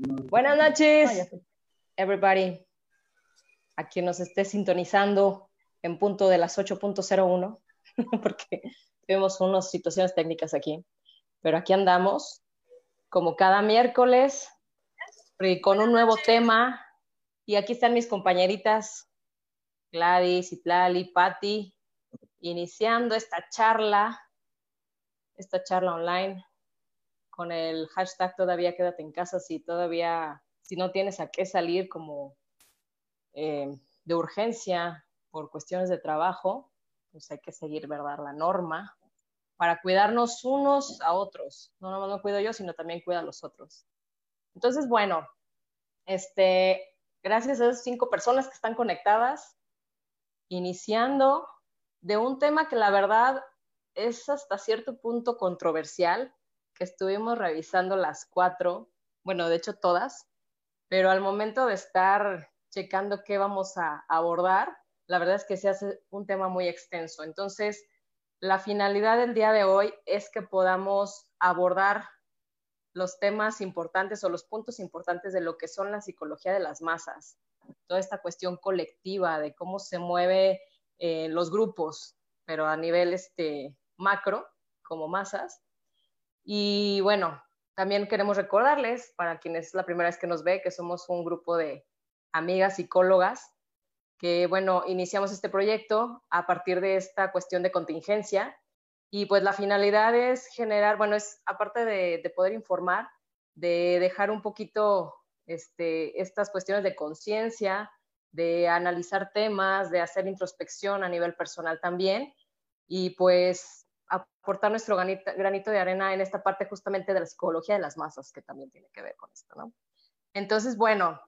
Buenas noches, everybody. A quien nos esté sintonizando en punto de las 8.01, porque tuvimos unas situaciones técnicas aquí. Pero aquí andamos, como cada miércoles, con un nuevo tema. Y aquí están mis compañeritas, Gladys, Itlali, Patti, iniciando esta charla, esta charla online con el hashtag todavía quédate en casa si todavía, si no tienes a qué salir como eh, de urgencia por cuestiones de trabajo, pues hay que seguir, ¿verdad? La norma para cuidarnos unos a otros. No, no, no cuido yo, sino también cuida a los otros. Entonces, bueno, este, gracias a esas cinco personas que están conectadas, iniciando de un tema que la verdad es hasta cierto punto controversial, que estuvimos revisando las cuatro, bueno, de hecho todas, pero al momento de estar checando qué vamos a abordar, la verdad es que se hace un tema muy extenso. Entonces, la finalidad del día de hoy es que podamos abordar los temas importantes o los puntos importantes de lo que son la psicología de las masas, toda esta cuestión colectiva de cómo se mueve eh, los grupos, pero a nivel este, macro, como masas, y bueno, también queremos recordarles, para quienes es la primera vez que nos ve, que somos un grupo de amigas psicólogas que, bueno, iniciamos este proyecto a partir de esta cuestión de contingencia. Y pues la finalidad es generar, bueno, es aparte de, poder informar, de dejar un poquito este, estas cuestiones de conciencia, de analizar temas, de hacer introspección a nivel personal también. Y pues aportar nuestro granito, de arena en esta parte justamente de la psicología de las masas, que también tiene que ver con esto, ¿no? Entonces, bueno,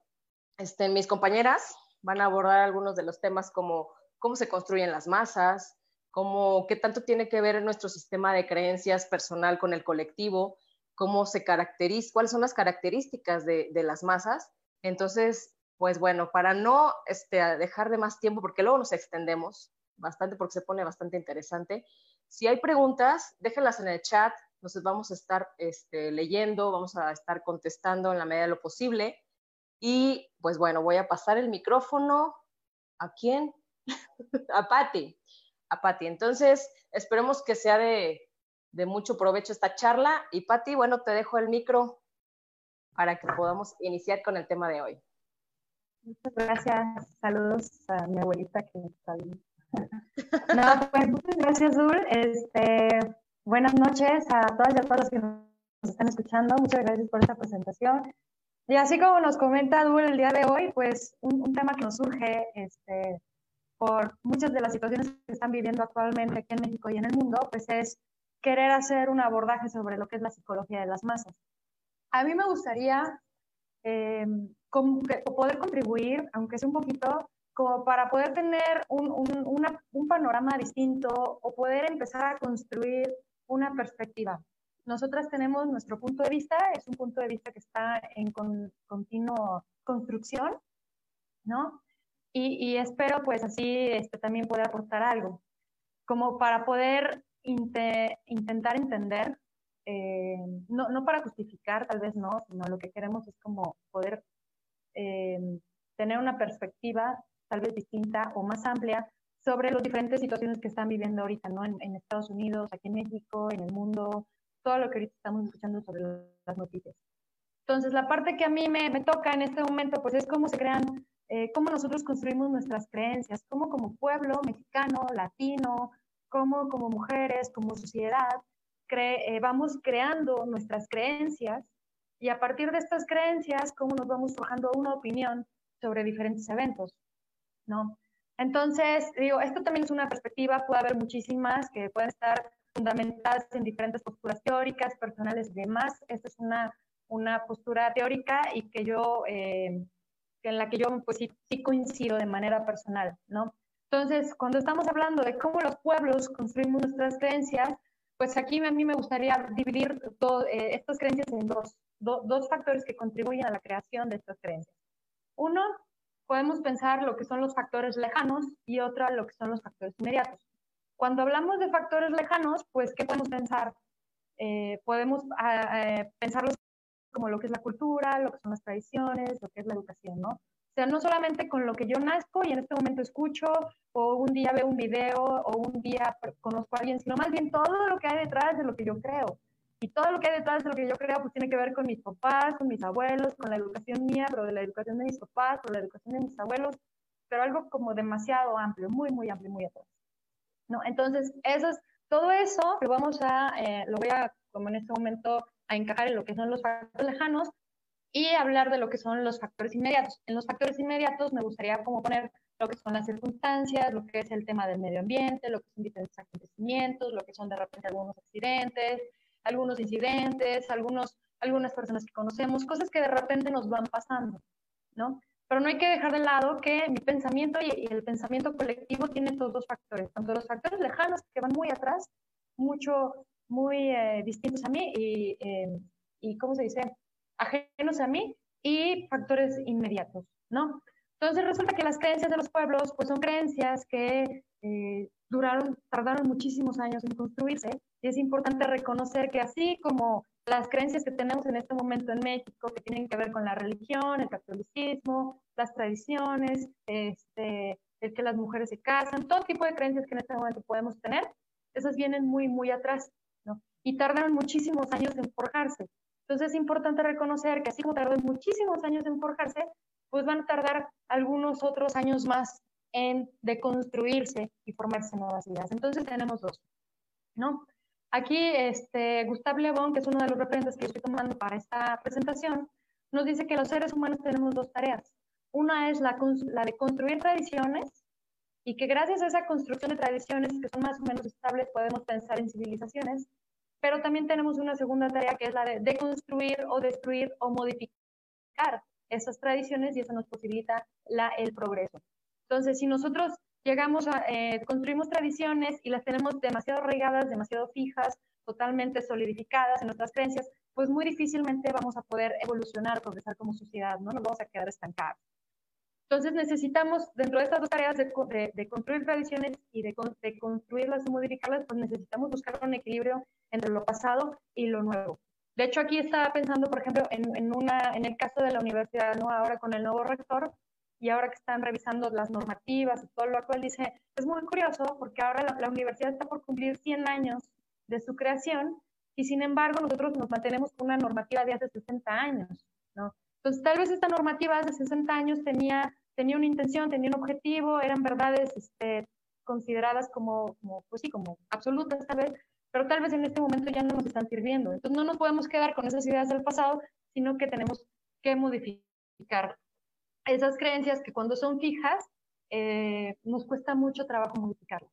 este, mis compañeras van a abordar algunos de los temas como cómo se construyen las masas, cómo, qué tanto tiene que ver nuestro sistema de creencias personal con el colectivo, cómo se caracteriza, cuáles son las características de, de las masas. Entonces, pues bueno, para no este, dejar de más tiempo, porque luego nos extendemos bastante, porque se pone bastante interesante, si hay preguntas, déjenlas en el chat, nos vamos a estar este, leyendo, vamos a estar contestando en la medida de lo posible. Y pues bueno, voy a pasar el micrófono. ¿A quién? a Patti. A Patti. Entonces, esperemos que sea de, mucho provecho esta charla. Y Patti, bueno, te dejo el micro para que podamos iniciar con el tema de hoy. Muchas gracias. Saludos a mi abuelita que está bien. No, pues muchas gracias, Zul. Este, buenas noches a todas y a todos los que nos están escuchando. Muchas gracias por esta presentación. Y así como nos comenta Dul el día de hoy, pues un, tema que nos surge este, por muchas de las situaciones que están viviendo actualmente aquí en México y en el mundo, pues es querer hacer un abordaje sobre lo que es la psicología de las masas. A mí me gustaría eh, poder contribuir, aunque sea un poquito, como para poder tener un, un, un, panorama distinto o poder empezar a construir una perspectiva. Nosotras tenemos nuestro punto de vista, es un punto de vista que está en con, continua construcción, ¿no? Y, y, espero pues así este, también poder aportar algo, como para poder intentar entender, eh, no, no, para justificar, tal vez no, sino lo que queremos es como poder eh, tener una perspectiva tal vez distinta o más amplia sobre las diferentes situaciones que están viviendo ahorita, ¿no? En, Estados Unidos, aquí en México, en el mundo, todo lo que ahorita estamos escuchando sobre las noticias. Entonces, la parte que a mí me, me toca en este momento, pues es cómo se crean, eh, cómo nosotros construimos nuestras creencias, cómo como pueblo mexicano, latino, cómo como mujeres, como sociedad, cre eh, vamos creando nuestras creencias y a partir de estas creencias, cómo nos vamos forjando una opinión sobre diferentes eventos. ¿No? Entonces, digo, esto también es una perspectiva, puede haber muchísimas que pueden estar fundamentadas en diferentes posturas teóricas, personales y demás. Esta es una, una postura teórica y que yo, eh, en la que yo pues sí, coincido de manera personal, ¿no? Entonces, cuando estamos hablando de cómo los pueblos construimos nuestras creencias, pues aquí a mí me gustaría dividir todo, eh, estas creencias en dos, dos factores que contribuyen a la creación de estas creencias. Uno podemos pensar lo que son los factores lejanos y otra lo que son los factores inmediatos. Cuando hablamos de factores lejanos, pues, ¿qué podemos pensar? Eh, podemos ah, eh, pensar los como lo que es la cultura, lo que son las tradiciones, lo que es la educación, ¿no? O sea, no solamente con lo que yo nazco y en este momento escucho, o un día veo un video, o un día conozco a alguien, sino más bien todo lo que hay detrás de lo que yo creo. Y todo lo que hay detrás de lo que yo creo, pues tiene que ver con mis papás, con mis abuelos, con la educación mía, pero de la educación de mis papás, con la educación de mis abuelos, pero algo como demasiado amplio, muy, muy amplio, muy atrás. ¿No? Entonces, eso es, todo eso lo vamos a, eh, lo voy a, como en este momento, a encajar en lo que son los factores lejanos, y hablar de lo que son los factores inmediatos. En los factores inmediatos me gustaría como poner lo que son las circunstancias, lo que es el tema del medio ambiente, lo que son diferentes acontecimientos, lo que son de repente algunos accidentes, algunos incidentes, algunos, algunas personas que conocemos, cosas que de repente nos van pasando, ¿no? Pero no hay que dejar de lado que mi pensamiento y, el pensamiento colectivo tienen todos dos factores, tanto los factores lejanos que van muy atrás, mucho, muy eh, distintos a mí y, eh, y, ¿cómo se dice? ajenos a mí y factores inmediatos, ¿no? Entonces resulta que las creencias de los pueblos, pues son creencias que eh, duraron, tardaron muchísimos años en construirse y es importante reconocer que así como las creencias que tenemos en este momento en México, que tienen que ver con la religión, el catolicismo, las tradiciones, este, el que las mujeres se casan, todo tipo de creencias que en este momento podemos tener, esas vienen muy, muy atrás, ¿no? Y tardaron muchísimos años en forjarse. Entonces es importante reconocer que así como tardó muchísimos años en forjarse, pues van a tardar algunos otros años más en deconstruirse y formarse nuevas ideas. Entonces tenemos dos, ¿no? Aquí este, Gustave Le Bon, que es uno de los referentes que estoy tomando para esta presentación, nos dice que los seres humanos tenemos dos tareas. Una es la, la de construir tradiciones y que gracias a esa construcción de tradiciones que son más o menos estables podemos pensar en civilizaciones pero también tenemos una segunda tarea que es la de deconstruir o destruir o modificar esas tradiciones y eso nos posibilita la, el progreso. Entonces, si nosotros llegamos a, eh, construimos tradiciones y las tenemos demasiado arraigadas, demasiado fijas, totalmente solidificadas en nuestras creencias, pues muy difícilmente vamos a poder evolucionar, progresar como sociedad, ¿no? Nos vamos a quedar estancados. Entonces necesitamos, dentro de estas dos tareas de, construir tradiciones y de, de, construirlas y modificarlas, pues necesitamos buscar un equilibrio entre lo pasado y lo nuevo. De hecho, aquí estaba pensando, por ejemplo, en, en, una, en el caso de la universidad, ¿no? ahora con el nuevo rector, y ahora que están revisando las normativas y todo lo actual, dice, es muy curioso porque ahora la, la universidad está por cumplir 100 años de su creación y sin embargo nosotros nos mantenemos con una normativa de hace 60 años, ¿no? Entonces, tal vez esta normativa hace 60 años tenía tenía una intención, tenía un objetivo, eran verdades este, consideradas como, como, pues sí, como absolutas tal vez, pero tal vez en este momento ya no nos están sirviendo. Entonces no nos podemos quedar con esas ideas del pasado, sino que tenemos que modificar esas creencias que cuando son fijas eh, nos cuesta mucho trabajo modificarlas.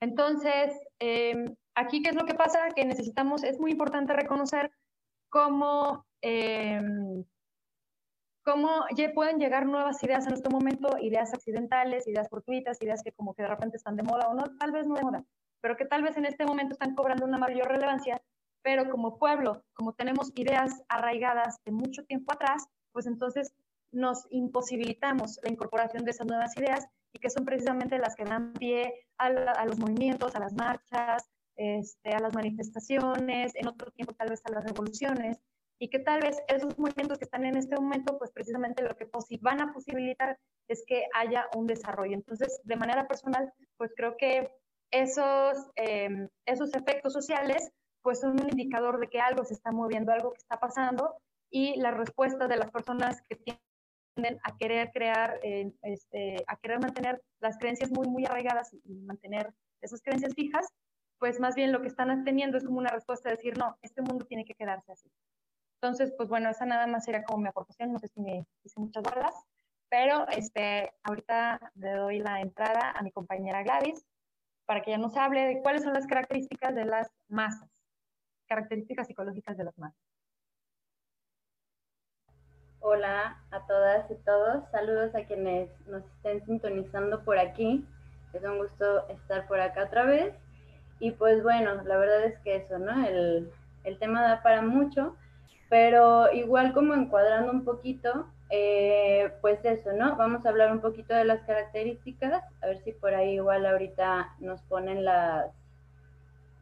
Entonces, em, aquí, ¿qué es lo que pasa? Que necesitamos, es muy importante reconocer cómo em, cómo ya pueden llegar nuevas ideas en este momento, ideas accidentales, ideas fortuitas, ideas que como que de repente están de moda o no, tal vez no de moda, pero que tal vez en este momento están cobrando una mayor relevancia, pero como pueblo, como tenemos ideas arraigadas de mucho tiempo atrás, pues entonces nos imposibilitamos la incorporación de esas nuevas ideas y que son precisamente las que dan pie a, a los movimientos, a las marchas, este, a las manifestaciones, en otro tiempo tal vez a las revoluciones, y que tal vez esos movimientos que están en este momento, pues precisamente lo que van a posibilitar es que haya un desarrollo. Entonces, de manera personal, pues creo que esos, em, esos efectos sociales, pues son un indicador de que algo se está moviendo, algo que está pasando, y la respuesta de las personas que tienden a querer crear, este, a querer mantener las creencias muy, muy arraigadas y mantener esas creencias fijas, pues más bien lo que están teniendo es como una respuesta de decir, no, este mundo tiene que quedarse así. Entonces, pues bueno, esa nada más era como mi aportación, no sé si me hice muchas barras, pero este, ahorita le doy la entrada a mi compañera Gladys para que ella nos hable de cuáles son las características de las masas, características psicológicas de las masas. Hola a todas y todos, saludos a quienes nos estén sintonizando por aquí, es un gusto estar por acá otra vez. Y pues bueno, la verdad es que eso, ¿no? El, el tema da para mucho pero igual como encuadrando un poquito, eh, pues eso, ¿no? Vamos a hablar un poquito de las características, a ver si por ahí igual ahorita nos ponen las,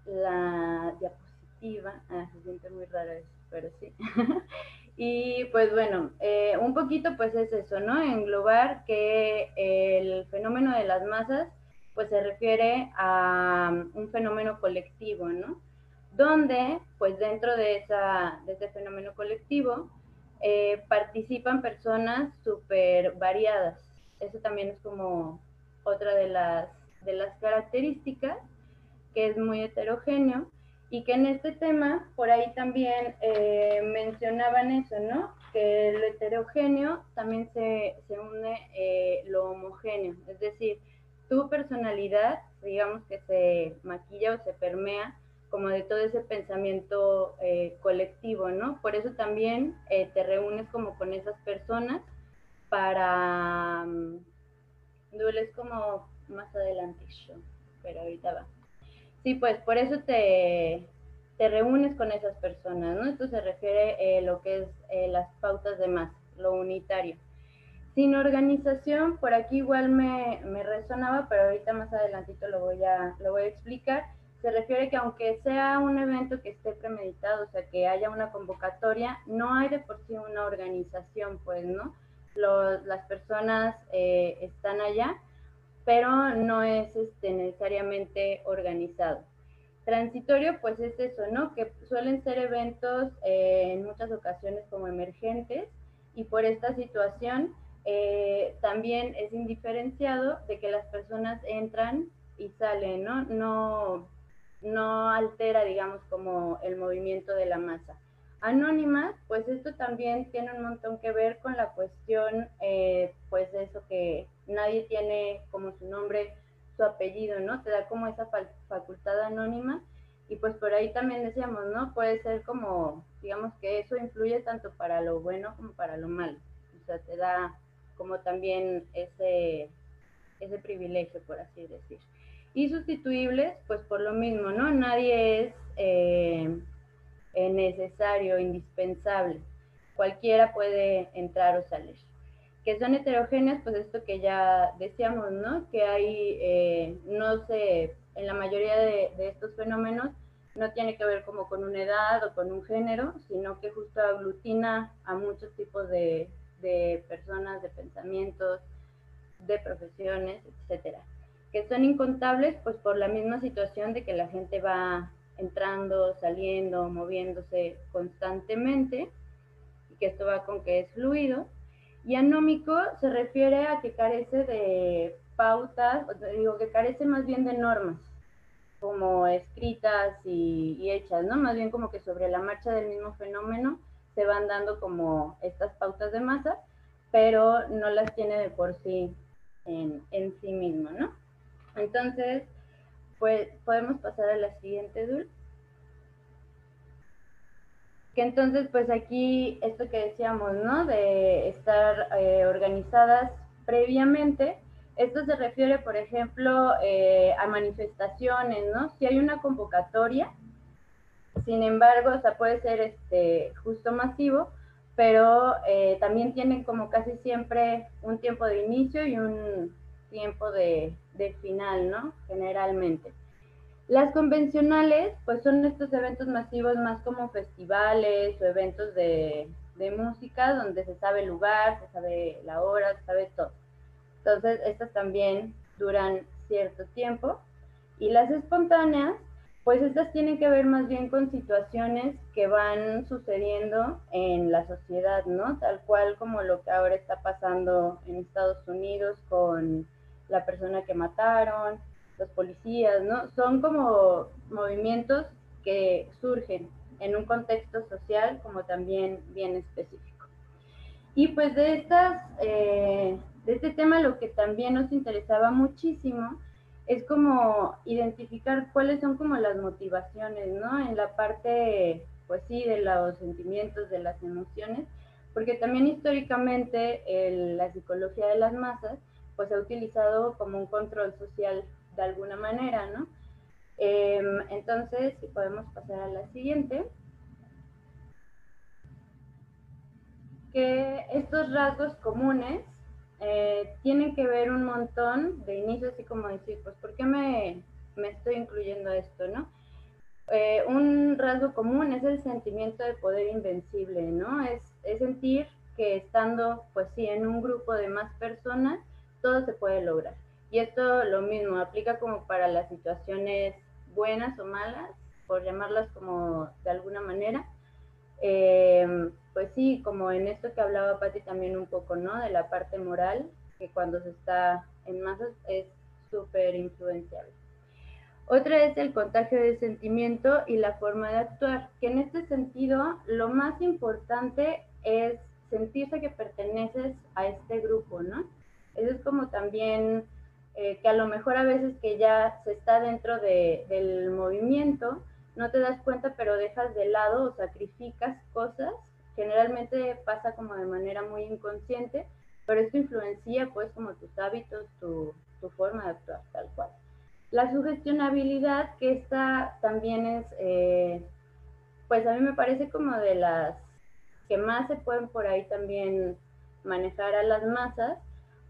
la diapositiva. Ah, se siente muy raro eso, pero sí. y pues bueno, eh, un poquito pues es eso, ¿no? Englobar que el fenómeno de las masas pues se refiere a um, un fenómeno colectivo, ¿no? Donde pues dentro de, esa, de ese fenómeno colectivo eh, participan personas súper variadas. Eso también es como otra de las, de las características, que es muy heterogéneo y que en este tema, por ahí también eh, mencionaban eso, ¿no? Que lo heterogéneo también se, se une eh, lo homogéneo, es decir, tu personalidad, digamos que se maquilla o se permea como de todo ese pensamiento eh, colectivo, ¿no? Por eso también te reúnes como con esas personas para... Um, dueles como más adelante yo, pero ahorita va. Sí, pues por eso te, te reúnes con esas personas, ¿no? Esto se refiere a eh, lo que es eh, las pautas de más, lo unitario. Sin organización, por aquí igual me, me, resonaba, pero ahorita más adelantito lo voy, a, lo voy a explicar. Se refiere que aunque sea un evento que esté premeditado, o sea, que haya una convocatoria, no hay de por sí una organización, pues, ¿no? las personas eh, están allá, pero no es este, necesariamente organizado. Transitorio, pues es eso, ¿no? Que suelen ser eventos eh, en muchas ocasiones como emergentes y por esta situación eh, también es indiferenciado de que las personas entran y salen, ¿no? No, no altera, digamos, como el movimiento de la masa. Anónimas, pues esto también tiene un montón que ver con la cuestión, eh, pues eso que nadie tiene como su nombre, su apellido, ¿no? Te da como esa facultad anónima y pues por ahí también decíamos, ¿no? Puede ser como, digamos que eso influye tanto para lo bueno como para lo malo. O sea, te da como también ese, ese privilegio, por así decir. Y sustituibles, pues por lo mismo, ¿no? Nadie es... Eh, eh, necesario, indispensable. Cualquiera puede entrar o salir. Que son heterogéneas, pues esto que ya decíamos, ¿no? Que hay, eh, no sé, en la mayoría de, estos fenómenos no tiene que ver como con una edad o con un género, sino que justo aglutina a muchos tipos de, de personas, de pensamientos, de profesiones, etcétera. Que son incontables, pues por la misma situación de que la gente va entrando, saliendo, moviéndose constantemente, y que esto va con que es fluido. Y anómico se refiere a que carece de pautas, o digo que carece más bien de normas, como escritas y, hechas, ¿no? Más bien como que sobre la marcha del mismo fenómeno se van dando como estas pautas de masa, pero no las tiene de por sí en, en sí mismo, ¿no? Entonces, pues podemos pasar a la siguiente, Dul. Que entonces, pues aquí, esto que decíamos, ¿no? De estar eh, organizadas previamente, esto se refiere, por ejemplo, eh, a manifestaciones, ¿no? Si hay una convocatoria, sin embargo, o sea, puede ser este, justo masivo, pero eh, también tienen como casi siempre un tiempo de inicio y un tiempo de, de final, ¿no? Generalmente. Las convencionales, pues son estos eventos masivos más como festivales o eventos de, de música donde se sabe el lugar, se sabe la hora, se sabe todo. Entonces, estas también duran cierto tiempo. Y las espontáneas, pues estas tienen que ver más bien con situaciones que van sucediendo en la sociedad, ¿no? Tal cual como lo que ahora está pasando en Estados Unidos con la persona que mataron, los policías, ¿no? Son como movimientos que surgen en un contexto social como también bien específico. Y pues de estas, eh, de este tema lo que también nos interesaba muchísimo es como identificar cuáles son como las motivaciones, ¿no? En la parte, pues sí, de los sentimientos, de las emociones, porque también históricamente la psicología de las masas, pues ha utilizado como un control social de alguna manera, ¿no? Em, entonces, si podemos pasar a la siguiente. Que estos rasgos comunes eh, tienen que ver un montón de inicio, así como decir, pues, ¿por qué me, me estoy incluyendo esto, no? eh, un rasgo común es el sentimiento de poder invencible, ¿no? Es, es sentir que estando, pues sí, en un grupo de más personas, todo se puede lograr. Y esto lo mismo, aplica como para las situaciones buenas o malas, por llamarlas como de alguna manera. Eh, pues sí, como en esto que hablaba Patti también un poco, ¿no? De la parte moral, que cuando se está en masas es súper influenciable. Otra es el contagio de sentimiento y la forma de actuar, que en este sentido lo más importante es sentirse que perteneces a este grupo, ¿no? Eso es como también eh, que a lo mejor a veces que ya se está dentro de, del movimiento, no te das cuenta, pero dejas de lado o sacrificas cosas. Generalmente pasa como de manera muy inconsciente, pero esto influencia pues como tus hábitos, tu, tu forma de actuar, tal cual. La sugestionabilidad, que esta también es, eh, pues a mí me parece como de las que más se pueden por ahí también manejar a las masas,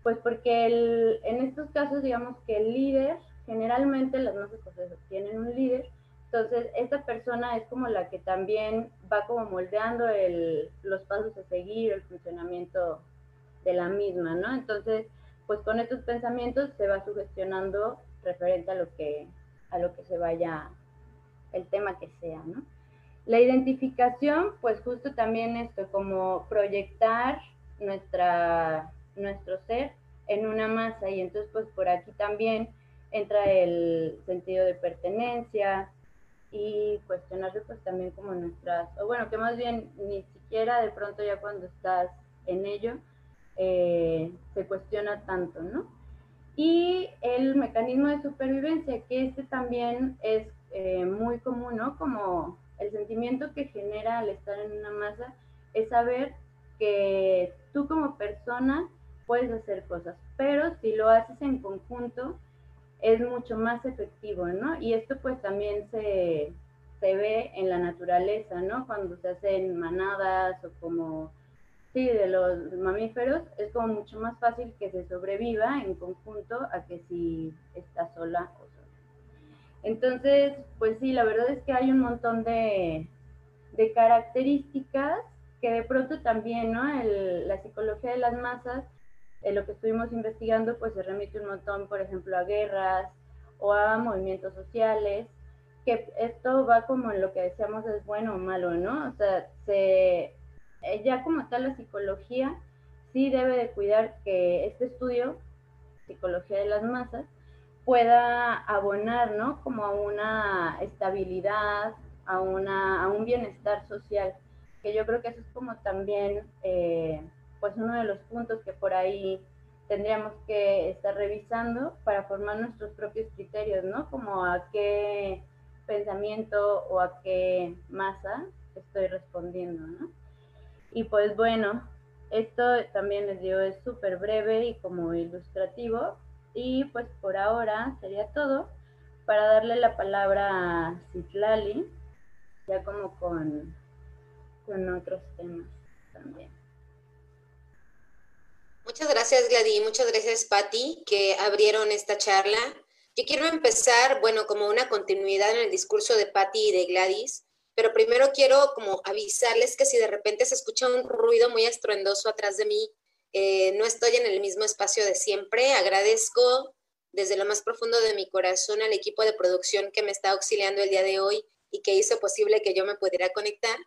pues porque el, en estos casos digamos que el líder, generalmente las masas pues tienen un líder, entonces esta persona es como la que también va como moldeando el, los pasos a seguir, el funcionamiento de la misma, ¿no? Entonces, pues con estos pensamientos se va sugestionando referente a lo que, a lo que se vaya, el tema que sea, ¿no? La identificación, pues justo también esto, como proyectar nuestra, nuestro ser en una masa y entonces pues por aquí también entra el sentido de pertenencia y cuestionarse pues también como nuestras, o bueno, que más bien ni siquiera de pronto ya cuando estás en ello eh, se cuestiona tanto, ¿no? Y el mecanismo de supervivencia, que este también es eh, muy común, ¿no? Como el sentimiento que genera al estar en una masa es saber que tú como persona puedes hacer cosas, pero si lo haces en conjunto es mucho más efectivo, ¿no? Y esto pues también se, se ve en la naturaleza, ¿no? Cuando se hacen manadas o como, sí, de los mamíferos, es como mucho más fácil que se sobreviva en conjunto a que si está sola o sola. Entonces, pues sí, la verdad es que hay un montón de, de características que de pronto también, ¿no? La psicología de las masas, en lo que estuvimos investigando, pues se remite un montón, por ejemplo, a guerras o a movimientos sociales, que esto va como en lo que decíamos es bueno o malo, ¿no? O sea, se, eh, ya como tal la psicología sí debe de cuidar que este estudio, psicología de las masas, pueda abonar, ¿no? Como a una estabilidad, a, una, a un bienestar social, que yo creo que eso es como también, eh, pues uno de los puntos que por ahí tendríamos que estar revisando para formar nuestros propios criterios, ¿no? Como a qué pensamiento o a qué masa estoy respondiendo, ¿no? Y pues bueno, esto también les digo es súper breve y como ilustrativo, y pues por ahora sería todo para darle la palabra a Citlali, ya como con, con otros temas también. Muchas gracias Gladys, muchas gracias Patti que abrieron esta charla. Yo quiero empezar, bueno, como una continuidad en el discurso de Patti y de Gladys, pero primero quiero como avisarles que si de repente se escucha un ruido muy estruendoso atrás de mí, eh, no estoy en el mismo espacio de siempre. Agradezco desde lo más profundo de mi corazón al equipo de producción que me está auxiliando el día de hoy y que hizo posible que yo me pudiera conectar.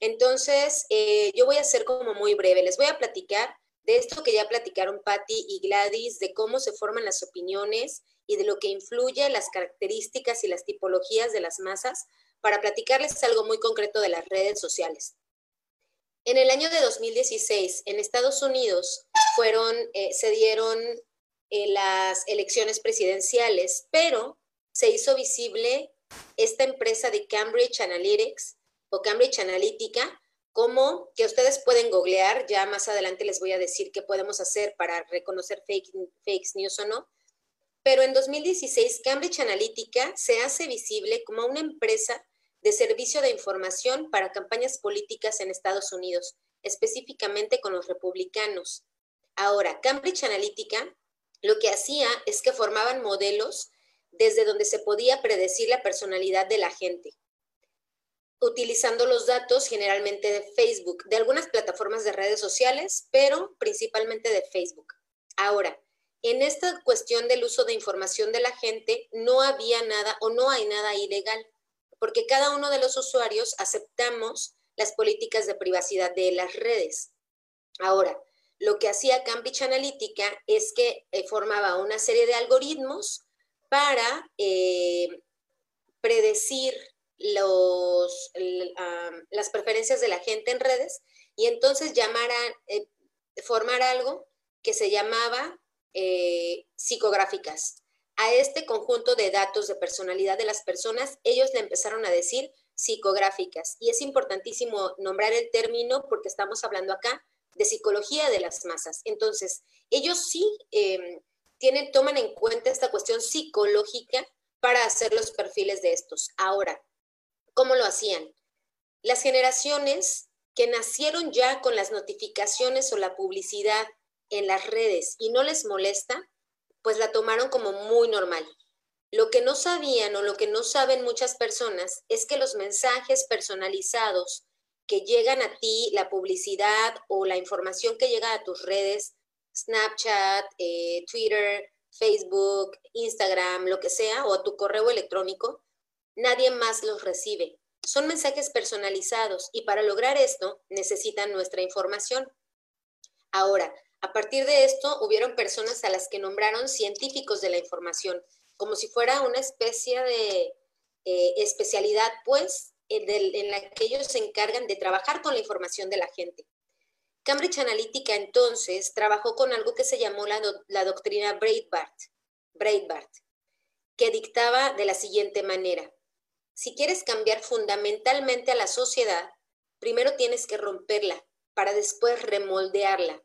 Entonces, eh, yo voy a ser como muy breve. Les voy a platicar de esto que ya platicaron Patti y Gladys, de cómo se forman las opiniones y de lo que influye las características y las tipologías de las masas, para platicarles algo muy concreto de las redes sociales. En el año de 2016, en Estados Unidos, fueron, eh, se dieron eh, las elecciones presidenciales, pero se hizo visible esta empresa de Cambridge Analytics o Cambridge Analytica, como que ustedes pueden googlear, ya más adelante les voy a decir qué podemos hacer para reconocer fake, fake news o no. Pero en 2016, Cambridge Analytica se hace visible como una empresa de servicio de información para campañas políticas en Estados Unidos, específicamente con los republicanos. Ahora, Cambridge Analytica lo que hacía es que formaban modelos desde donde se podía predecir la personalidad de la gente. Utilizando los datos generalmente de Facebook, de algunas plataformas de redes sociales, pero principalmente de Facebook. Ahora, en esta cuestión del uso de información de la gente, no había nada o no hay nada ilegal, porque cada uno de los usuarios aceptamos las políticas de privacidad de las redes. Ahora, lo que hacía Cambridge Analytica es que eh, formaba una serie de algoritmos para eh, predecir las preferencias de la gente en redes y entonces eh, formar algo que se llamaba psicográficas. A este conjunto de datos de personalidad de las personas, ellos le empezaron a decir psicográficas. Y es importantísimo nombrar el término porque estamos hablando acá de psicología de las masas. Entonces, ellos sí em, tienen, toman en cuenta esta cuestión psicológica para hacer los perfiles de estos. Ahora, ¿cómo lo hacían? Las generaciones que nacieron ya con las notificaciones o la publicidad en las redes y no les molesta, pues la tomaron como muy normal. Lo que no sabían o lo que no saben muchas personas es que los mensajes personalizados que llegan a ti, la publicidad o la información que llega a tus redes, Snapchat, eh, Twitter, Facebook, Instagram, lo que sea, o a tu correo electrónico, nadie más los recibe. Son mensajes personalizados y para lograr esto necesitan nuestra información. Ahora, a partir de esto, hubieron personas a las que nombraron científicos de la información, como si fuera una especie de eh, especialidad, pues, en la que ellos se encargan de trabajar con la información de la gente. Cambridge Analytica entonces trabajó con algo que se llamó la, la doctrina Breitbart, Breitbart, que dictaba de la siguiente manera. Si quieres cambiar fundamentalmente a la sociedad, primero tienes que romperla para después remoldearla.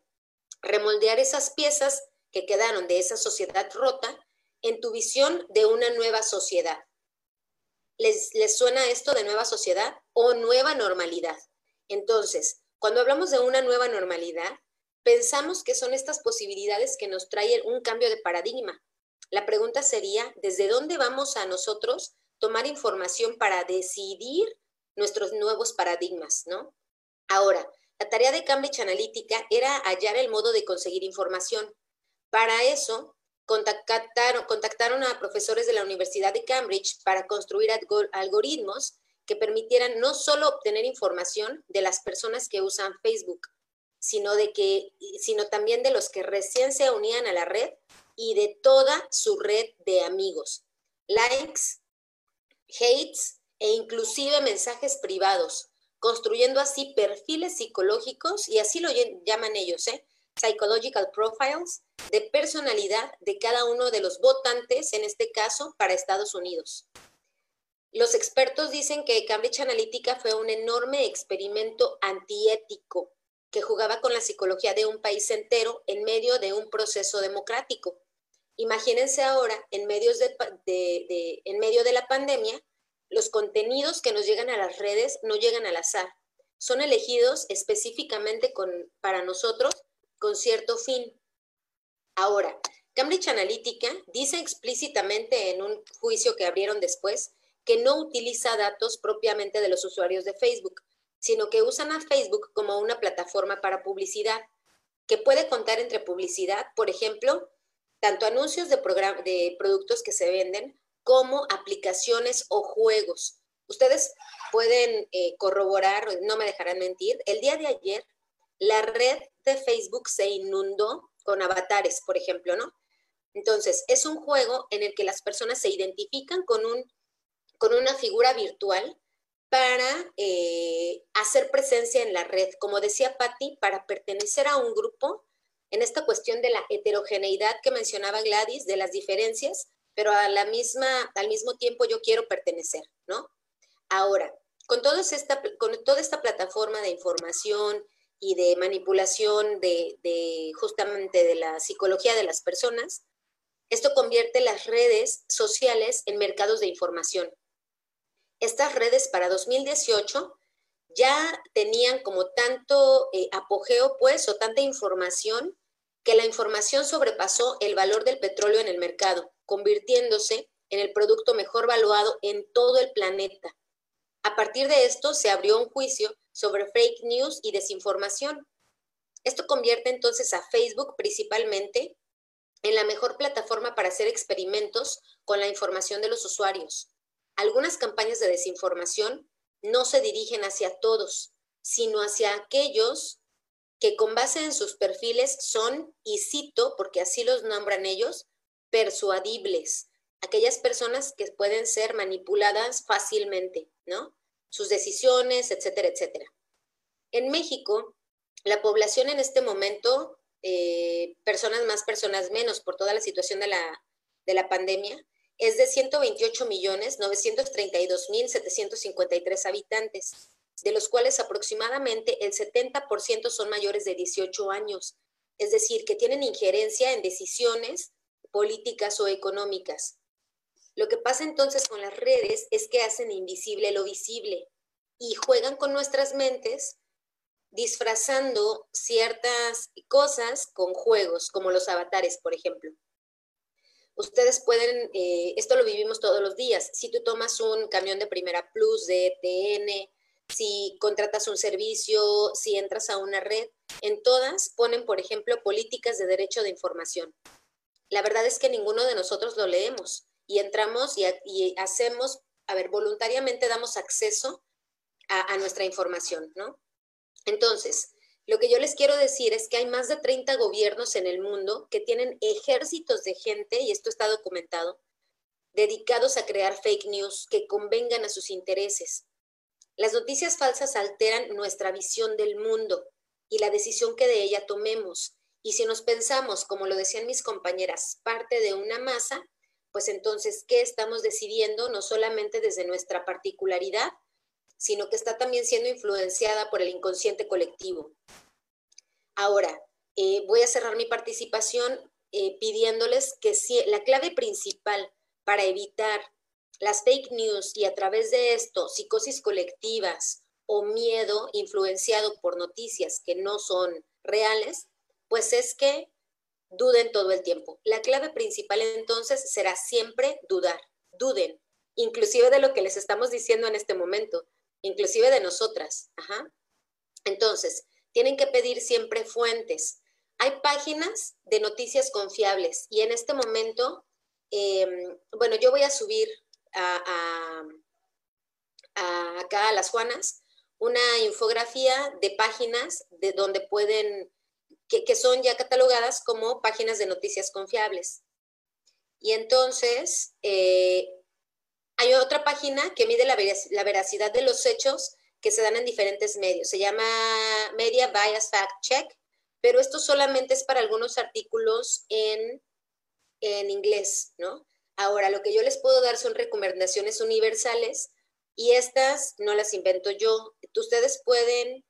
Remoldear esas piezas que quedaron de esa sociedad rota en tu visión de una nueva sociedad. ¿Les, suena esto de nueva sociedad o nueva normalidad? Entonces, cuando hablamos de una nueva normalidad, pensamos que son estas posibilidades que nos traen un cambio de paradigma. La pregunta sería, ¿desde dónde vamos a nosotros tomar información para decidir nuestros nuevos paradigmas, ¿no? Ahora, la tarea de Cambridge Analytica era hallar el modo de conseguir información. Para eso, contactaron, contactaron a profesores de la Universidad de Cambridge para construir algoritmos que permitieran no solo obtener información de las personas que usan Facebook, sino, de que, sino también de los que recién se unían a la red y de toda su red de amigos, likes, hates e inclusive mensajes privados, construyendo así perfiles psicológicos, y así lo llaman ellos, ¿eh? Psychological Profiles, de personalidad de cada uno de los votantes, en este caso para Estados Unidos. Los expertos dicen que Cambridge Analytica fue un enorme experimento antiético que jugaba con la psicología de un país entero en medio de un proceso democrático. Imagínense ahora, en, medios de, en medio de la pandemia, los contenidos que nos llegan a las redes no llegan al azar, son elegidos específicamente con, para nosotros con cierto fin. Ahora, Cambridge Analytica dice explícitamente en un juicio que abrieron después que no utiliza datos propiamente de los usuarios de Facebook, sino que usan a Facebook como una plataforma para publicidad, que puede contar entre publicidad, por ejemplo, tanto anuncios de, de productos que se venden como aplicaciones o juegos. Ustedes pueden eh, corroborar, no me dejarán mentir, el día de ayer la red de Facebook se inundó con avatares, por ejemplo, ¿no? Entonces, es un juego en el que las personas se identifican con, un, con una figura virtual para eh, hacer presencia en la red. Como decía Patti, para pertenecer a un grupo, en esta cuestión de la heterogeneidad que mencionaba Gladys, de las diferencias, pero a la misma, al mismo tiempo yo quiero pertenecer, ¿no? Ahora, con, esta, con toda esta plataforma de información, y de manipulación de, justamente de la psicología de las personas, esto convierte las redes sociales en mercados de información. Estas redes para 2018 ya tenían como tanto eh, apogeo, pues, o tanta información, que la información sobrepasó el valor del petróleo en el mercado, convirtiéndose en el producto mejor valuado en todo el planeta. A partir de esto se abrió un juicio sobre fake news y desinformación. Esto convierte entonces a Facebook principalmente en la mejor plataforma para hacer experimentos con la información de los usuarios. Algunas campañas de desinformación no se dirigen hacia todos, sino hacia aquellos que con base en sus perfiles son, y cito, porque así los nombran ellos, persuadibles, aquellas personas que pueden ser manipuladas fácilmente, ¿no? Sus decisiones, etcétera, etcétera. En México, la población en este momento, eh, personas más, personas menos, por toda la situación de la, de la pandemia, es de 128 millones 932 mil 753 habitantes, de los cuales aproximadamente el 70% son mayores de 18 años, es decir, que tienen injerencia en decisiones políticas o económicas. Lo que pasa entonces con las redes es que hacen invisible lo visible y juegan con nuestras mentes disfrazando ciertas cosas con juegos, como los avatares, por ejemplo. Ustedes pueden, eh, esto lo vivimos todos los días, si tú tomas un camión de primera plus, de ETN, si contratas un servicio, si entras a una red, en todas ponen, por ejemplo, políticas de derecho de información. La verdad es que ninguno de nosotros lo leemos y entramos y, hacemos, a ver, voluntariamente damos acceso a, a nuestra información, ¿no? Entonces, lo que yo les quiero decir es que hay más de 30 gobiernos en el mundo que tienen ejércitos de gente, y esto está documentado, dedicados a crear fake news que convengan a sus intereses. Las noticias falsas alteran nuestra visión del mundo y la decisión que de ella tomemos. Y si nos pensamos, como lo decían mis compañeras, parte de una masa, pues entonces, ¿qué estamos decidiendo? No solamente desde nuestra particularidad, sino que está también siendo influenciada por el inconsciente colectivo. Ahora, eh, voy a cerrar mi participación eh, pidiéndoles que si, la clave principal para evitar las fake news y a través de esto psicosis colectivas o miedo influenciado por noticias que no son reales, pues es que duden todo el tiempo. La clave principal entonces será siempre dudar, duden, inclusive de lo que les estamos diciendo en este momento, inclusive de nosotras. Entonces, tienen que pedir siempre fuentes. Hay páginas de noticias confiables y en este momento, em, bueno, yo voy a subir a, acá a las Juanas una infografía de páginas de donde pueden que, son ya catalogadas como páginas de noticias confiables. Y entonces, eh, hay otra página que mide la, la, veracidad de los hechos que se dan en diferentes medios. Se llama Media Bias Fact Check, pero esto solamente es para algunos artículos en, en inglés, ¿no? Ahora, lo que yo les puedo dar son recomendaciones universales y estas no las invento yo. Ustedes pueden,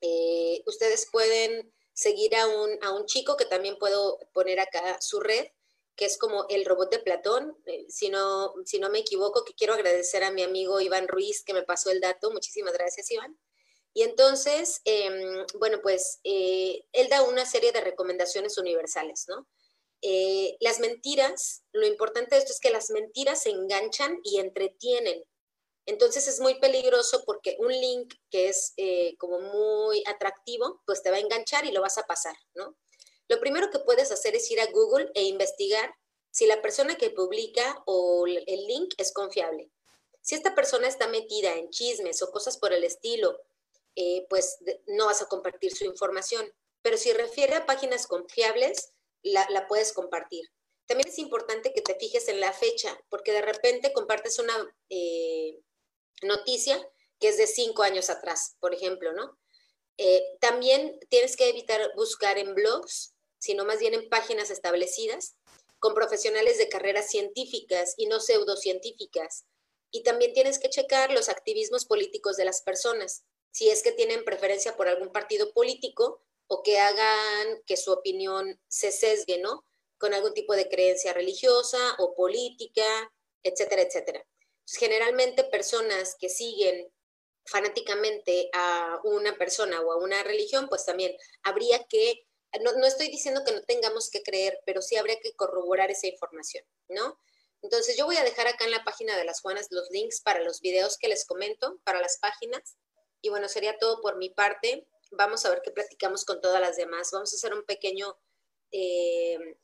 eh, ustedes pueden seguir a un, a un chico que también puedo poner acá su red, que es como el robot de Platón, eh, si, no, si no me equivoco, que quiero agradecer a mi amigo Iván Ruiz que me pasó el dato. Muchísimas gracias, Iván. Y entonces, em, bueno, pues eh, él da una serie de recomendaciones universales, ¿no? Eh, las mentiras, lo importante de esto es que las mentiras se enganchan y entretienen. Entonces es muy peligroso porque un link que es eh, como muy atractivo, pues te va a enganchar y lo vas a pasar, ¿no? Lo primero que puedes hacer es ir a Google e investigar si la persona que publica o el link es confiable. Si esta persona está metida en chismes o cosas por el estilo, eh, pues no vas a compartir su información. Pero si refiere a páginas confiables, la puedes compartir. También es importante que te fijes en la fecha, porque de repente compartes una eh, noticia que es de cinco años atrás, por ejemplo, ¿no? Eh, también tienes que evitar buscar en blogs, sino más bien en páginas establecidas, con profesionales de carreras científicas y no pseudocientíficas. Y también tienes que checar los activismos políticos de las personas, si es que tienen preferencia por algún partido político o que hagan que su opinión se sesgue, ¿no? Con algún tipo de creencia religiosa o política, etcétera, etcétera. generalmente personas que siguen fanáticamente a una persona o a una religión, pues también habría que, no, no, estoy diciendo que no tengamos que creer, pero sí habría que corroborar esa información, ¿no? Entonces yo voy a dejar acá en la página de las Juanas los links para los videos que les comento, para las páginas. Y bueno, sería todo por mi parte. Vamos a ver qué platicamos con todas las demás. Vamos a hacer un pequeño eh,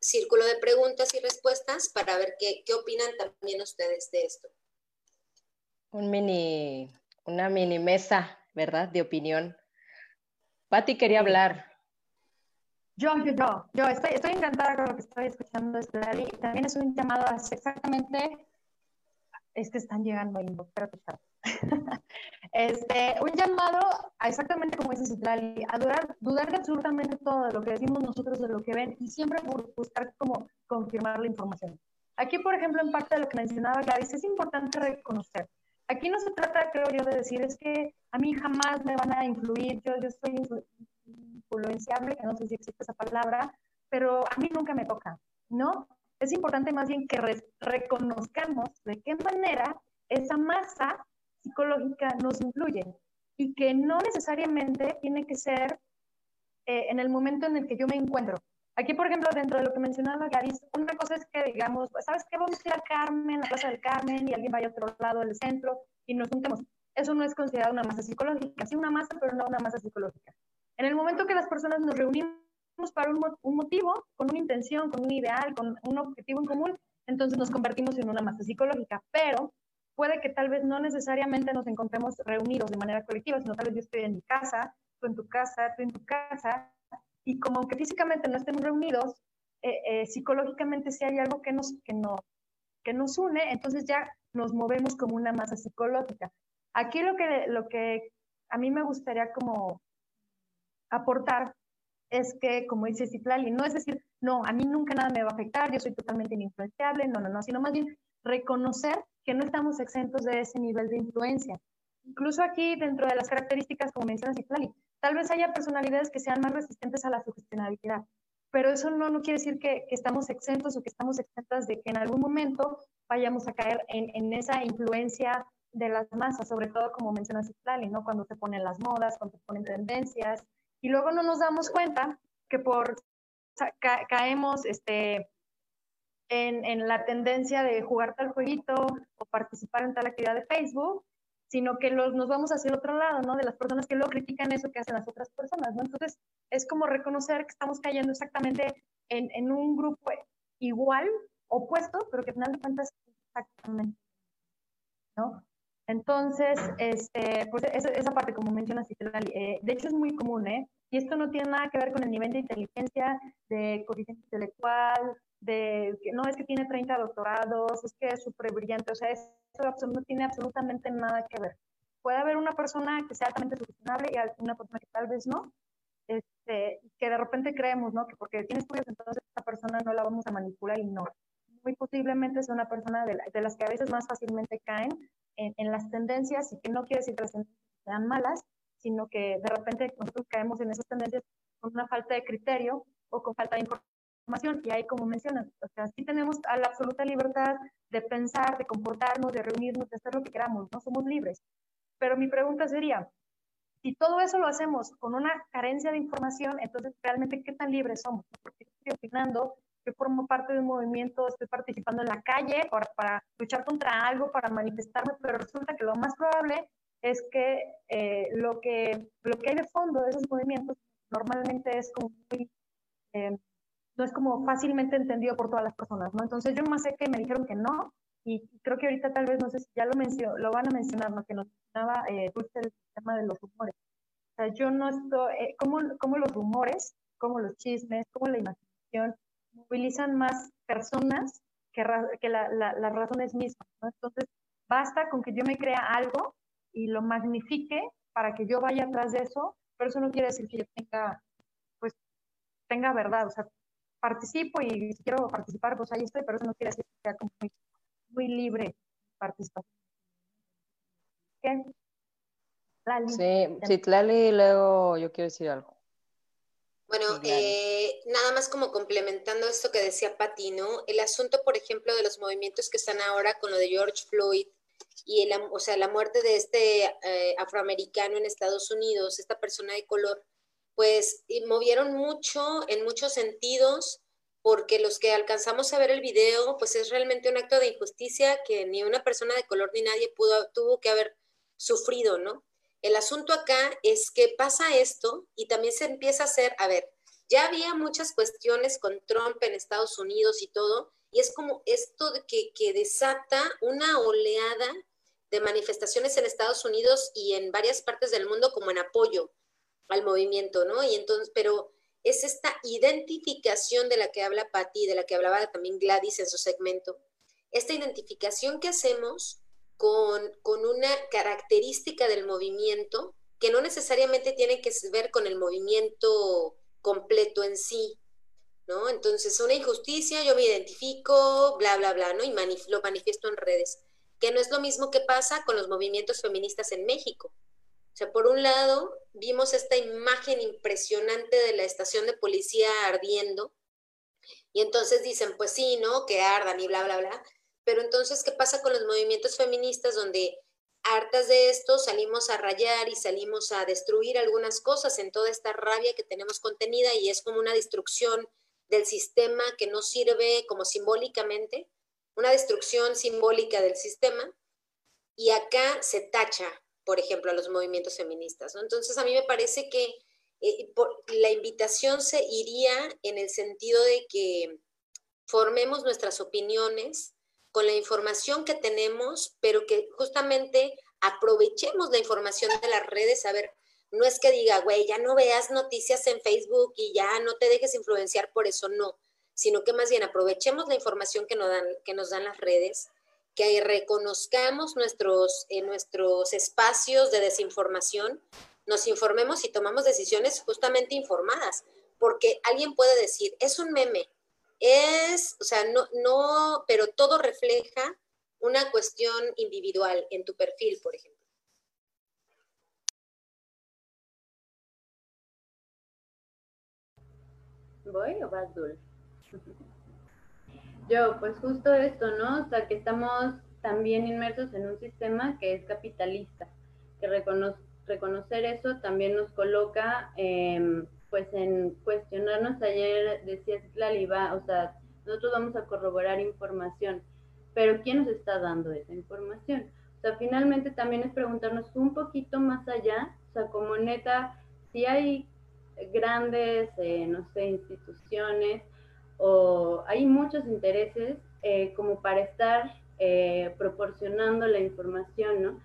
círculo de preguntas y respuestas para ver qué, qué opinan también ustedes de esto. Un mini, una mini mesa, ¿verdad? De opinión. Patti quería hablar. Yo, yo, yo, yo estoy, estoy encantada con lo que estoy escuchando de Lali. También es un llamado a exactamente, es que están llegando pero que este, un llamado a exactamente como dice Citlali, a dudar, dudar de absolutamente todo de lo que decimos nosotros, de lo que ven, y siempre buscar como confirmar la información. Aquí, por ejemplo, en parte de lo que mencionaba Gladys, es importante reconocer Aquí no se trata, creo yo, de decir es que a mí jamás me van a influir, yo, yo soy influenciable, que no sé si existe esa palabra, pero a mí nunca me toca, ¿no? Es importante más bien que reconozcamos de qué manera esa masa psicológica nos influye y que no necesariamente tiene que ser eh, en el momento en el que yo me encuentro. Aquí, por ejemplo, dentro de lo que mencionaba Garis, una cosa es que digamos, ¿sabes qué? Vamos a ir a Carmen, a la Plaza del Carmen, y alguien vaya a otro lado del centro y nos juntemos. Eso no es considerado una masa psicológica, sí una masa, pero no una masa psicológica. En el momento que las personas nos reunimos para un, un motivo, con una intención, con un ideal, con un objetivo en común, entonces nos convertimos en una masa psicológica, pero puede que tal vez no necesariamente nos encontremos reunidos de manera colectiva, sino tal vez yo estoy en mi casa, tú en tu casa, tú en tu casa, y como aunque físicamente no estemos reunidos, eh, eh, psicológicamente si hay algo que nos, que, no, que nos une, entonces ya nos movemos como una masa psicológica. Aquí lo que, lo que a mí me gustaría como aportar es que, como dice Citlali, no es decir, no, a mí nunca nada me va a afectar, yo soy totalmente ininfluenciable, no, no, no, sino más bien reconocer que no estamos exentos de ese nivel de influencia. Incluso aquí, dentro de las características, como menciona Citlali, Tal vez haya personalidades que sean más resistentes a la sugestionabilidad, pero eso no, no quiere decir que, que, estamos exentos o que estamos exentas de que en algún momento vayamos a caer en, en esa influencia de las masas, sobre todo como menciona Citlali, ¿no? Cuando se ponen las modas, cuando se ponen tendencias, y luego no nos damos cuenta que por caemos este, en, en, la tendencia de jugar tal jueguito o participar en tal actividad de Facebook sino que los, nos vamos hacia el otro lado, ¿no? De las personas que luego critican eso que hacen las otras personas, ¿no? Entonces, es como reconocer que estamos cayendo exactamente en, en un grupo igual, opuesto, pero que al final de cuentas exactamente, ¿no? Entonces, este, pues esa, esa parte, como mencionas, eh, de hecho es muy común, ¿eh? Y esto no tiene nada que ver con el nivel de inteligencia, de coeficiente intelectual, de que no es que tiene 30 doctorados, es que es súper brillante, o sea, es eso no tiene absolutamente nada que ver. Puede haber una persona que sea altamente sugestionable y una persona que tal vez no, este, que de repente creemos, ¿no? Que porque tiene estudios, entonces esta persona no la vamos a manipular y no. Muy posiblemente es una persona de, de las que a veces más fácilmente caen en, en, las tendencias y que no quiere decir que las tendencias sean malas, sino que de repente nosotros caemos en esas tendencias con una falta de criterio o con falta de información y ahí, como mencionas, o sea, sí tenemos la absoluta libertad de pensar, de comportarnos, de reunirnos, de hacer lo que queramos, ¿no? Somos libres. Pero mi pregunta sería, si todo eso lo hacemos con una carencia de información, entonces realmente, ¿qué tan libres somos? Porque estoy opinando, que formo parte de un movimiento, estoy participando en la calle para, para luchar contra algo, para manifestarme, pero resulta que lo más probable es que, eh, lo que lo que hay de fondo de esos movimientos normalmente es como muy... Eh, no es como fácilmente entendido por todas las personas, ¿no? Entonces yo más sé que me dijeron que no, y creo que ahorita tal vez, no sé si ya lo, mencionó, lo van a mencionar, ¿no? Que nos mencionaba eh, el tema de los rumores. O sea, yo no estoy, eh, como los rumores, como los chismes, como la imaginación, movilizan más personas que, que la, la, las razones mismas, ¿no? Entonces, basta con que yo me crea algo y lo magnifique para que yo vaya atrás de eso, pero eso no quiere decir que yo tenga, pues, tenga verdad, o sea, participo y si quiero participar, pues ahí estoy, pero eso no quiere decir que sea como muy, libre participar. ¿Qué? Sí, sí, Tlali, luego yo quiero decir algo. Bueno, eh, nada más como complementando esto que decía Pati, ¿no? El asunto, por ejemplo, de los movimientos que están ahora con lo de George Floyd y el, o sea, la muerte de este eh, afroamericano en Estados Unidos, esta persona de color, pues movieron mucho en muchos sentidos porque los que alcanzamos a ver el video, pues es realmente un acto de injusticia que ni una persona de color ni nadie pudo, tuvo que haber sufrido, ¿no? El asunto acá es que pasa esto y también se empieza a hacer, a ver, ya había muchas cuestiones con Trump en Estados Unidos y todo, y es como esto que, que desata una oleada de manifestaciones en Estados Unidos y en varias partes del mundo como en apoyo al movimiento, ¿no? Y entonces, pero es esta identificación de la que habla Patti, de la que hablaba también Gladys en su segmento, esta identificación que hacemos con, con una característica del movimiento que no necesariamente tiene que ver con el movimiento completo en sí, ¿no? Entonces, una injusticia, yo me identifico, bla, bla, bla, ¿no? Y lo manifiesto en redes, que no es lo mismo que pasa con los movimientos feministas en México. O sea, por un lado, vimos esta imagen impresionante de la estación de policía ardiendo, y entonces dicen, pues sí, ¿no? Que ardan y bla, bla, bla. Pero entonces, ¿qué pasa con los movimientos feministas donde hartas de esto salimos a rayar y salimos a destruir algunas cosas en toda esta rabia que tenemos contenida y es como una destrucción del sistema que no sirve como simbólicamente, una destrucción simbólica del sistema y acá se tacha por ejemplo, a los movimientos feministas. ¿no? Entonces, a mí me parece que eh, la invitación se iría en el sentido de que formemos nuestras opiniones con la información que tenemos, pero que justamente aprovechemos la información de las redes. A ver, no es que diga, güey, ya no veas noticias en Facebook y ya no te dejes influenciar por eso, no, sino que más bien aprovechemos la información que nos dan, que nos dan las redes que reconozcamos nuestros, en nuestros espacios de desinformación, nos informemos y tomamos decisiones justamente informadas, porque alguien puede decir, es un meme, es, o sea, no, no, pero todo refleja una cuestión individual en tu perfil, por ejemplo. ¿Voy o vas, Dul? Yo, pues justo esto, ¿no? O sea, que estamos también inmersos en un sistema que es capitalista, que reconocer eso también nos coloca, em, pues, en cuestionarnos. Ayer decía Tlaliba, o sea, nosotros vamos a corroborar información, pero ¿quién nos está dando esa información? O sea, finalmente también es preguntarnos un poquito más allá, o sea, como neta, si hay grandes, eh, no sé, instituciones o hay muchos intereses eh, como para estar eh, proporcionando la información, ¿no?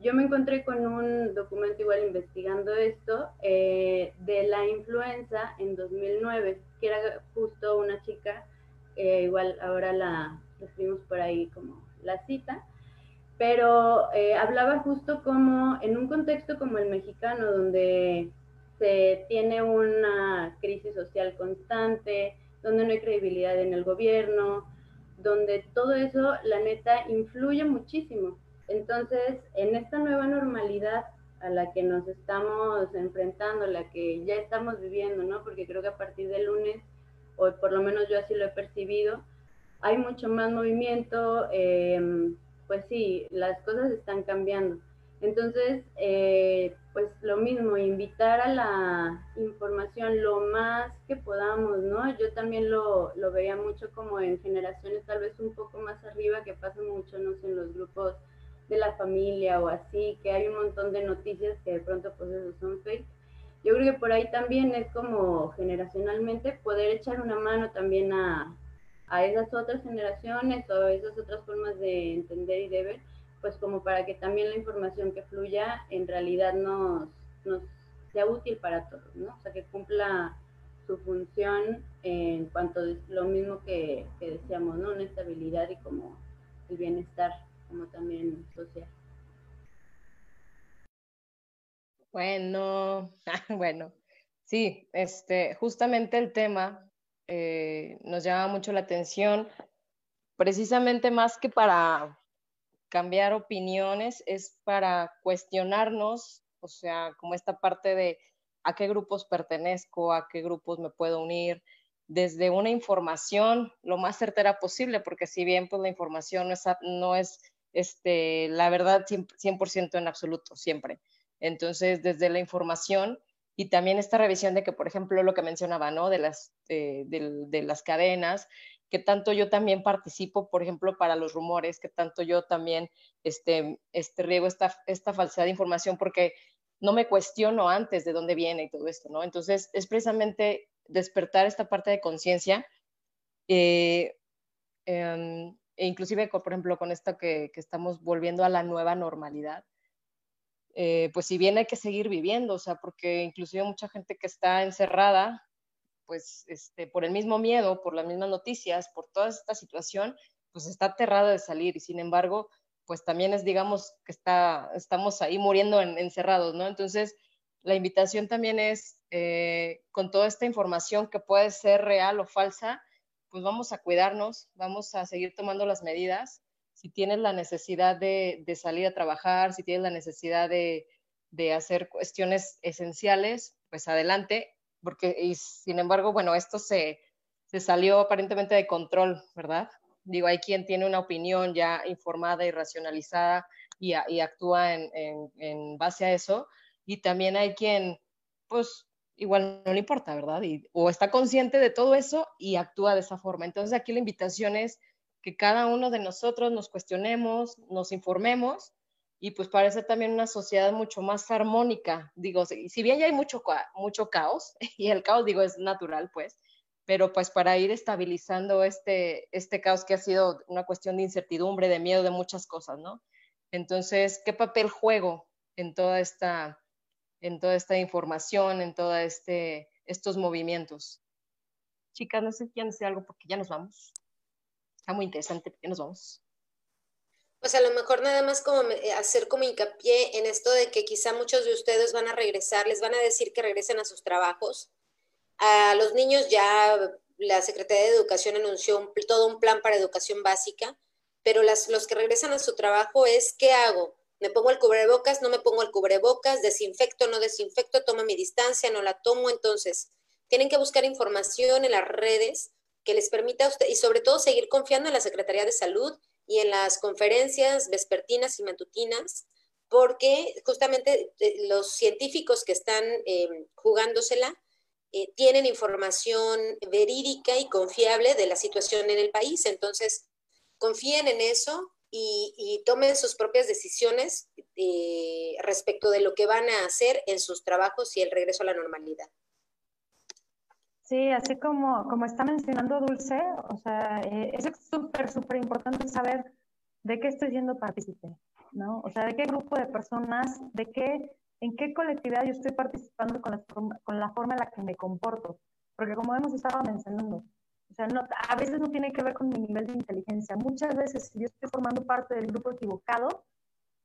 Yo me encontré con un documento igual investigando esto eh, de la influenza en 2009, que era justo una chica, igual ahora la escribimos por ahí como la cita, pero hablaba justo como en un contexto como el mexicano, donde se tiene una crisis social constante, donde no hay credibilidad en el gobierno, donde todo eso, la neta, influye muchísimo. Entonces, en esta nueva normalidad a la que nos estamos enfrentando, la que ya estamos viviendo, ¿no? Porque creo que a partir del lunes, o por lo menos yo así lo he percibido, hay mucho más movimiento, em, pues sí, las cosas están cambiando. Entonces, eh, pues lo mismo, invitar a la información lo más que podamos, ¿no? Yo también lo, lo veía mucho como en generaciones tal vez un poco más arriba, que pasa mucho, no sé, en los grupos de la familia o así, que hay un montón de noticias que de pronto pues eso son fake. Yo creo que por ahí también es como generacionalmente poder echar una mano también a, a esas otras generaciones o esas otras formas de entender y de ver pues como para que también la información que fluya en realidad nos, nos sea útil para todos, ¿no? O sea, que cumpla su función en cuanto a lo mismo que, que decíamos, ¿no? Una estabilidad y como el bienestar, como también social. Bueno, bueno, sí, este, justamente el tema eh, nos llama mucho la atención, precisamente más que para cambiar opiniones es para cuestionarnos, o sea, como esta parte de a qué grupos pertenezco, a qué grupos me puedo unir, desde una información lo más certera posible, porque si bien pues la información no es, no es este, la verdad 100%, en absoluto, siempre. Entonces, desde la información y también esta revisión de que, por ejemplo, lo que mencionaba, ¿no? De las, de, las cadenas, que tanto yo también participo, por ejemplo, para los rumores, que tanto yo también este, este riego esta, esta falsedad de información, porque no me cuestiono antes de dónde viene y todo esto, ¿no? Entonces, es precisamente despertar esta parte de conciencia, eh, em, e inclusive, por ejemplo, con esto que, que estamos volviendo a la nueva normalidad, eh, pues si bien hay que seguir viviendo, o sea, porque inclusive mucha gente que está encerrada, pues este, por el mismo miedo, por las mismas noticias, por toda esta situación, pues está aterrada de salir. Y sin embargo, pues también es, digamos, que está, estamos ahí muriendo encerrados, ¿no? Entonces, la invitación también es, eh, con toda esta información que puede ser real o falsa, pues vamos a cuidarnos, vamos a seguir tomando las medidas. Si tienes la necesidad de, salir a trabajar, si tienes la necesidad de, hacer cuestiones esenciales, pues adelante, porque y sin embargo, bueno, esto se, salió aparentemente de control, ¿verdad? Digo, hay quien tiene una opinión ya informada y racionalizada y, actúa en, base a eso, y también hay quien, pues, igual no le importa, ¿verdad? o está consciente de todo eso y actúa de esa forma. Entonces, aquí la invitación es que cada uno de nosotros nos cuestionemos, nos informemos y pues parece también una sociedad mucho más armónica. Digo, si bien ya hay mucho, mucho caos, y el caos, digo, es natural, pues, pero pues para ir estabilizando este, este caos que ha sido una cuestión de incertidumbre, de miedo, de muchas cosas, ¿no? Entonces, ¿qué papel juego en toda esta, en toda esta información, en todos este, estos movimientos? Chicas, no sé quieren decir algo porque ya nos vamos muy interesante, ¿por qué nos vamos? Pues a lo mejor nada más como hacer como hincapié en esto de que quizá muchos de ustedes van a regresar, les van a decir que regresen a sus trabajos. A los niños ya la Secretaría de Educación anunció todo un plan para educación básica, pero las, los que regresan a su trabajo es, ¿qué hago? ¿Me pongo el cubrebocas? ¿No me pongo el cubrebocas? ¿Desinfecto? ¿No desinfecto? ¿Tomo mi distancia? ¿No la tomo? Entonces, tienen que buscar información en las redes que les permita a usted, y sobre todo seguir confiando en la Secretaría de Salud y en las conferencias vespertinas y matutinas, porque justamente eh, los científicos que están em, jugándosela eh, tienen información verídica y confiable de la situación en el país. Entonces, confíen en eso y, tomen sus propias decisiones eh, respecto de lo que van a hacer en sus trabajos y el regreso a la normalidad. Sí, así como, como está mencionando Dulce, o sea, eh, es súper, súper importante saber de qué estoy siendo partícipe, ¿no? O sea, de qué grupo de personas, de qué, en qué colectividad yo estoy participando con la, forma, con la forma en la que me comporto. Porque como hemos estado mencionando, o sea, no, a veces no tiene que ver con mi nivel de inteligencia. Muchas veces, si yo estoy formando parte del grupo equivocado,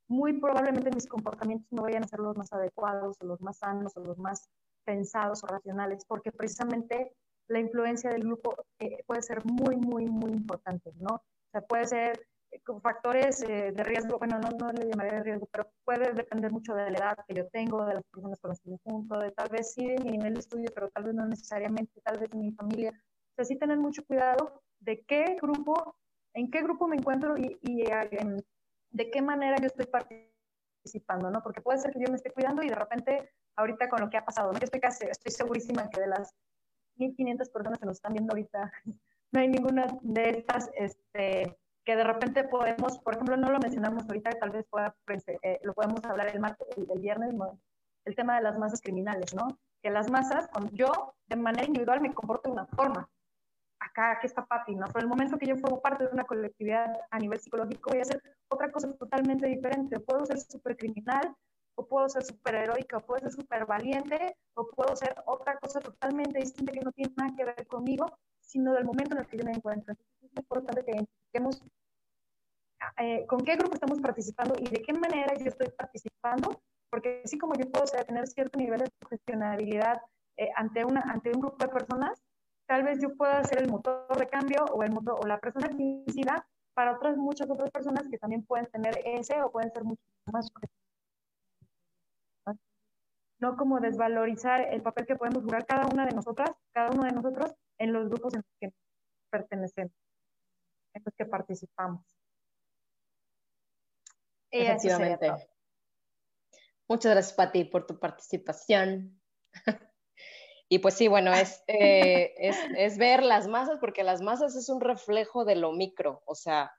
muy probablemente mis comportamientos no vayan a ser los más adecuados o los más sanos o los más pensados o racionales, porque precisamente la influencia del grupo eh, puede ser muy, muy, muy importante, ¿no? O sea, puede ser eh, con factores eh, de riesgo, bueno, no, no le llamaría de riesgo, pero puede depender mucho de la edad que yo tengo, de las personas con las que me junto, de tal vez sí de mi nivel de estudio, pero tal vez no necesariamente, tal vez de mi familia. O sea, sí tener mucho cuidado de qué grupo, en qué grupo me encuentro y, y de qué manera yo estoy participando, ¿no? Porque puede ser que yo me esté cuidando y de repente ahorita con lo que ha pasado. ¿no? Yo estoy, casi, estoy segurísima que de las 1.500 personas que nos están viendo ahorita, no hay ninguna de estas este, que de repente podemos, por ejemplo, no lo mencionamos ahorita, tal vez pueda, pues, eh, lo podemos hablar el martes, el, viernes, el tema de las masas criminales, ¿no? Que las masas, yo de manera individual me comporto de una forma. Acá, aquí está Pati, ¿no? Pero el momento que yo formo parte de una colectividad a nivel psicológico, voy a hacer otra cosa totalmente diferente. Puedo ser súper criminal, o puedo ser súper heroica, o puedo ser súper valiente, o puedo ser otra cosa totalmente distinta que no tiene nada que ver conmigo, sino del momento en el que yo me encuentro. Es importante que identifiquemos eh, con qué grupo estamos participando y de qué manera yo estoy participando, porque así como yo puedo tener cierto nivel de gestionabilidad eh, ante, una, ante un grupo de personas, tal vez yo pueda ser el motor de cambio o, el motor, o la persona que para otras, muchas otras personas que también pueden tener ese o pueden ser mucho más no como desvalorizar el papel que podemos jugar cada una de nosotras, cada uno de nosotros en los grupos en los que pertenecemos, en los que participamos. Efectivamente. Muchas gracias, Pati, por tu participación. y pues sí, bueno, es, eh, es, es, ver las masas, porque las masas es un reflejo de lo micro, o sea,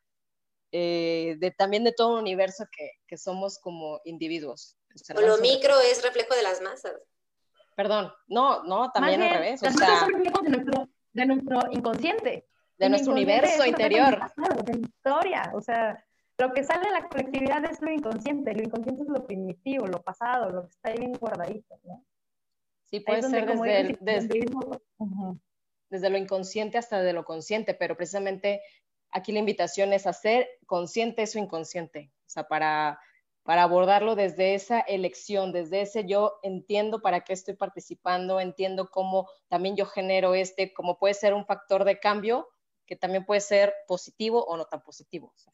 eh, de, también de todo un universo que, que somos como individuos. O lo micro es reflejo de las masas. Perdón, no, no, también al revés. O sea, de nuestro, de nuestro inconsciente. De nuestro universo interior. De la historia, o sea, lo que sale de la colectividad es lo inconsciente, lo inconsciente es lo primitivo, lo pasado, lo que está ahí bien guardadito, ¿no? Sí, puede ser desde, desde, desde, lo inconsciente hasta de lo consciente, pero precisamente aquí la invitación es hacer consciente eso inconsciente, o sea, para, para abordarlo desde esa elección, desde ese yo entiendo para qué estoy participando, entiendo cómo también yo genero este, como puede ser un factor de cambio, que también puede ser positivo o no tan positivo. O sea,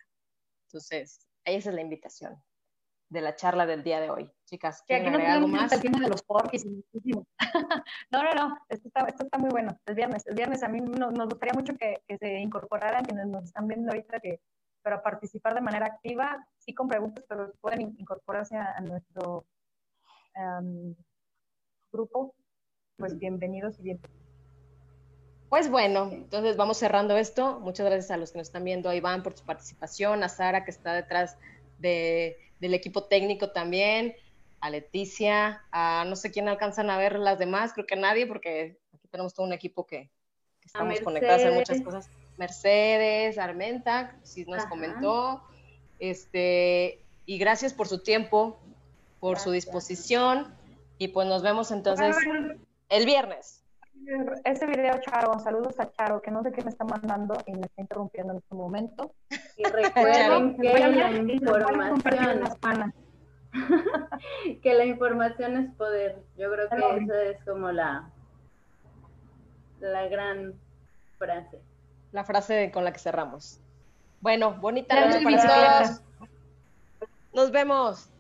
entonces, esa es la invitación de la charla del día de hoy. Chicas, ¿quieren agregar algo más? El de los porquis no, no, no, esto está, esto está muy bueno. El viernes, el viernes a mí nos, gustaría mucho que, que, se incorporaran quienes nos están viendo ahorita que para participar de manera activa, sí con preguntas, pero pueden incorporarse a, nuestro um, grupo. Pues bienvenidos y bienvenidos. Pues bueno, entonces vamos cerrando esto. Muchas gracias a los que nos están viendo, a Iván por su participación, a Sara que está detrás de, del equipo técnico también, a Leticia, a no sé quién alcanzan a ver las demás, creo que nadie, porque aquí tenemos todo un equipo que, estamos conectados en muchas cosas. Mercedes, Armenta, sí nos comentó, este, y gracias por su tiempo, por su disposición, y pues nos vemos entonces el viernes ese video, Charo, saludos a Charo, que no sé qué me está mandando y me está interrumpiendo en este momento. Y recuerden que la información, que la información es poder. Yo creo que esa es como la, la gran frase. La frase con la que cerramos. Bueno, bonita noche para todos. Nos vemos.